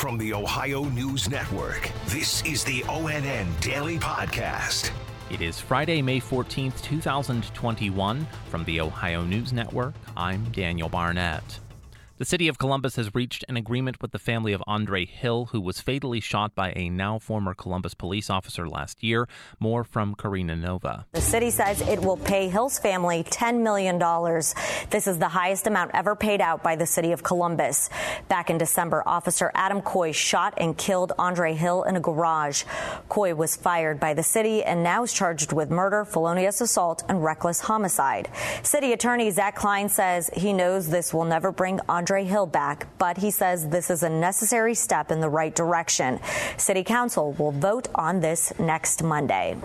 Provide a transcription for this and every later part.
From the Ohio News Network, this is the ONN Daily Podcast. It is Friday, May 14th, 2021. From the Ohio News Network, I'm Daniel Barnett. The city of Columbus has reached an agreement with the family of Andre Hill, who was fatally shot by a now former Columbus police officer last year. More from Karina Nova. The city says it will pay Hill's family $10 million. This is the highest amount ever paid out by the city of Columbus. Back in December, Officer Adam Coy shot and killed Andre Hill in a garage. Coy was fired by the city and now is charged with murder, felonious assault, and reckless homicide. City Attorney Zach Klein says he knows this will never bring Andre Andre Hill back, but he says this is a necessary step in the right direction. City Council will vote on this next Monday.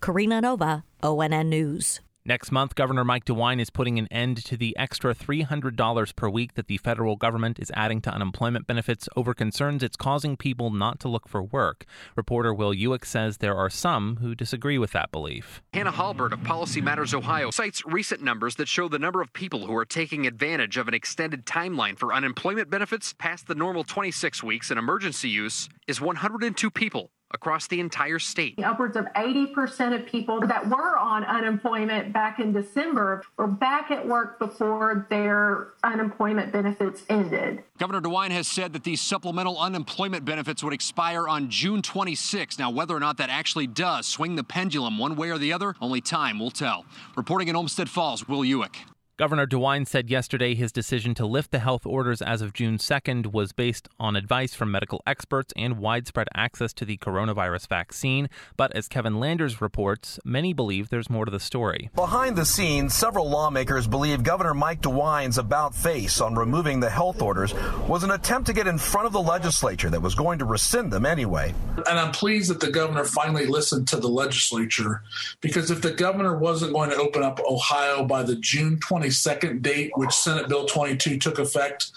Karina Nova, ONN News. Next month, Governor Mike DeWine is putting an end to the extra $300 per week that the federal government is adding to unemployment benefits over concerns it's causing people not to look for work. Reporter Will Ujek says there are some who disagree with that belief. Hannah Halbert of Policy Matters Ohio cites recent numbers that show the number of people who are taking advantage of an extended timeline for unemployment benefits past the normal 26 weeks in emergency use is 102 people across the entire state. Upwards of 80% of people that were on unemployment back in December were back at work before their unemployment benefits ended. Governor DeWine has said that these supplemental unemployment benefits would expire on June 26. Now, whether or not that actually does swing the pendulum one way or the other, only time will tell. Reporting in Olmsted Falls, Will Ujek. Governor DeWine said yesterday his decision to lift the health orders as of June 2nd was based on advice from medical experts and widespread access to the coronavirus vaccine. But as Kevin Landers reports, many believe there's more to the story. Behind the scenes, several lawmakers believe Governor Mike DeWine's about face on removing the health orders was an attempt to get in front of the legislature that was going to rescind them anyway. And I'm pleased that the governor finally listened to the legislature because if the governor wasn't going to open up Ohio by the June 20 22nd date, which Senate Bill 22 took effect,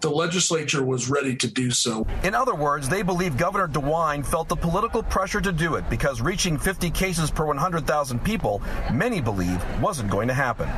the legislature was ready to do so. In other words, they believe Governor DeWine felt the political pressure to do it because reaching 50 cases per 100,000 people, many believe, wasn't going to happen.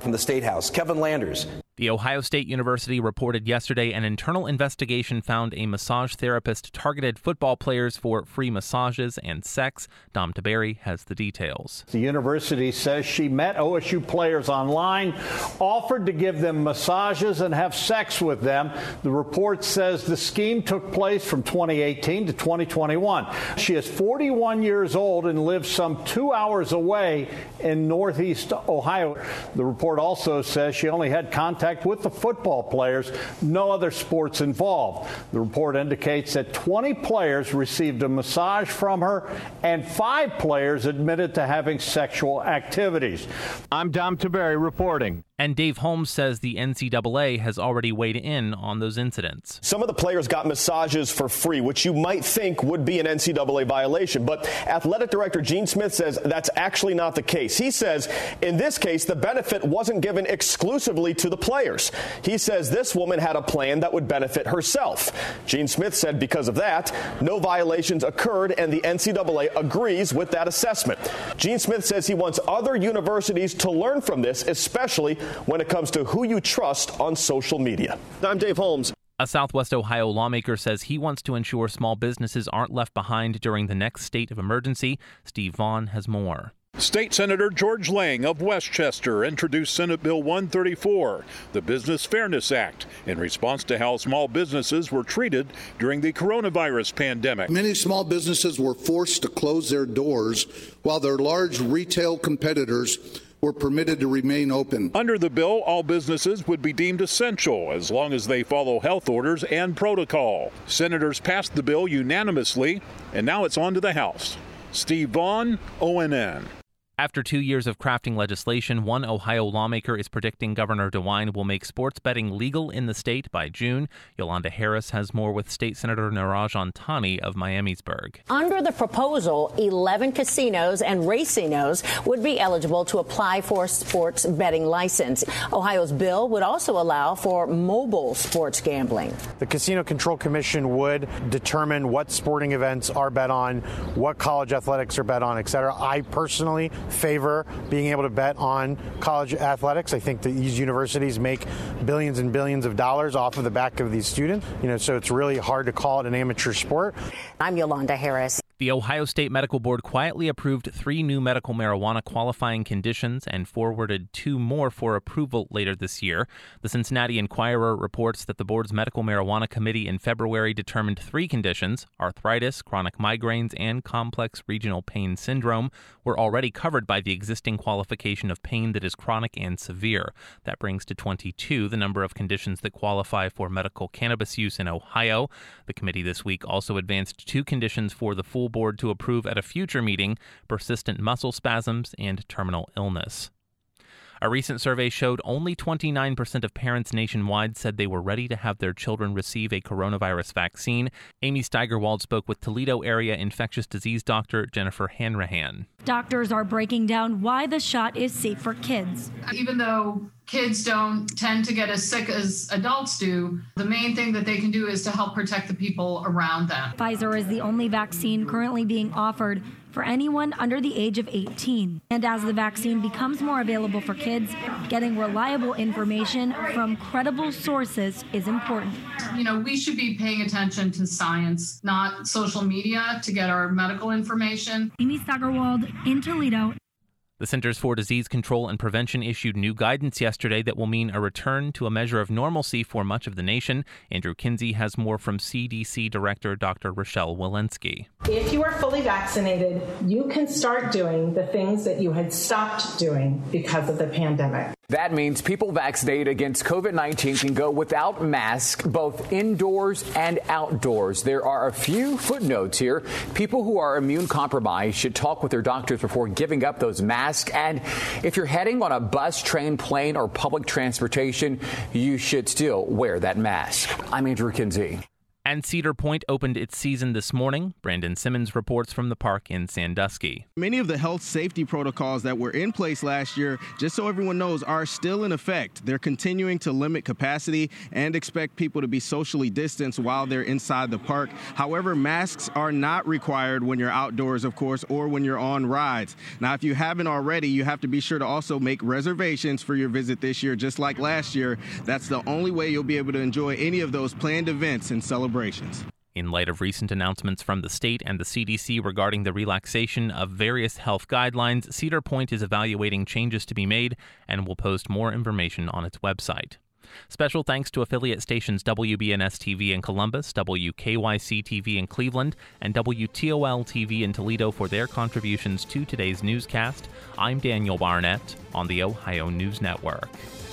From the State House, Kevin Landers. The Ohio State University reported yesterday an internal investigation found a massage therapist targeted football players for free massages and sex. Dom Tiberi has the details. The university says she met OSU players online, offered to give them massages and have sex with them. The report says the scheme took place from 2018 to 2021. She is 41 years old and lives some two hours away in Northeast Ohio. The report also says she only had contact contact with the football players, no other sports involved. The report indicates that 20 players received a massage from her and five players admitted to having sexual activities. I'm Dom Tiberi reporting. And Dave Holmes says the NCAA has already weighed in on those incidents. Some of the players got massages for free, which you might think would be an NCAA violation. But athletic director Gene Smith says that's actually not the case. He says in this case, the benefit wasn't given exclusively to the players. He says this woman had a plan that would benefit herself. Gene Smith said because of that, no violations occurred, and the NCAA agrees with that assessment. Gene Smith says he wants other universities to learn from this, especially when it comes to who you trust on social media. I'm Dave Holmes. A Southwest Ohio lawmaker says he wants to ensure small businesses aren't left behind during the next state of emergency. Steve Vaughn has more. State Senator George Lang of West Chester introduced Senate Bill 134, the Business Fairness Act, in response to how small businesses were treated during the coronavirus pandemic. Many small businesses were forced to close their doors while their large retail competitors were permitted to remain open. Under the bill, all businesses would be deemed essential as long as they follow health orders and protocol. Senators passed the bill unanimously, and now it's on to the House. Steve Vaughn, ONN. After two years of crafting legislation, one Ohio lawmaker is predicting Governor DeWine will make sports betting legal in the state by June. Yolanda Harris has more with State Senator Niraj Antani of Miamisburg. Under the proposal, 11 casinos and racinos would be eligible to apply for a sports betting license. Ohio's bill would also allow for mobile sports gambling. The Casino Control Commission would determine what sporting events are bet on, what college athletics are bet on, etc. I personally favor being able to bet on college athletics. I think that these universities make billions and billions of dollars off of the back of these students. You know, so it's really hard to call it an amateur sport. I'm Yolanda Harris. The Ohio State Medical Board quietly approved three new medical marijuana qualifying conditions and forwarded two more for approval later this year. The Cincinnati Enquirer reports that the board's medical marijuana committee in February determined three conditions arthritis, chronic migraines, and complex regional pain syndrome were already covered by the existing qualification of pain that is chronic and severe. That brings to 22 the number of conditions that qualify for medical cannabis use in Ohio. The committee this week also advanced two conditions for the full board to approve at a future meeting persistent muscle spasms and terminal illness. A recent survey showed only 29% of parents nationwide said they were ready to have their children receive a coronavirus vaccine. Amy Steigerwald spoke with Toledo area infectious disease doctor Jennifer Hanrahan. Doctors are breaking down why the shot is safe for kids. Even though kids don't tend to get as sick as adults do, the main thing that they can do is to help protect the people around them. Pfizer is the only vaccine currently being offered for anyone under the age of 18. And as the vaccine becomes more available for kids, getting reliable information from credible sources is important. You know, we should be paying attention to science, not social media to get our medical information. Amy Steigerwald in Toledo. The Centers for Disease Control and Prevention issued new guidance yesterday that will mean a return to a measure of normalcy for much of the nation. Andrew Kinsey has more from CDC Director Dr. Rochelle Walensky. If you are fully vaccinated, you can start doing the things that you had stopped doing because of the pandemic. That means people vaccinated against COVID 19 can go without masks both indoors and outdoors. There are a few footnotes here. People who are immune compromised should talk with their doctors before giving up those masks. And if you're heading on a bus, train, plane, or public transportation, you should still wear that mask. I'm Andrew Kinsey. And Cedar Point opened its season this morning. Brandon Simmons reports from the park in Sandusky. Many of the health safety protocols that were in place last year, just so everyone knows, are still in effect. They're continuing to limit capacity and expect people to be socially distanced while they're inside the park. However, masks are not required when you're outdoors, of course, or when you're on rides. Now, if you haven't already, you have to be sure to also make reservations for your visit this year, just like last year. That's the only way you'll be able to enjoy any of those planned events and celebrations In light of recent announcements from the state and the CDC regarding the relaxation of various health guidelines, Cedar Point is evaluating changes to be made and will post more information on its website. Special thanks to affiliate stations WBNS TV in Columbus, WKYC TV in Cleveland, and WTOL TV in Toledo for their contributions to today's newscast. I'm Daniel Barnett on the Ohio News Network.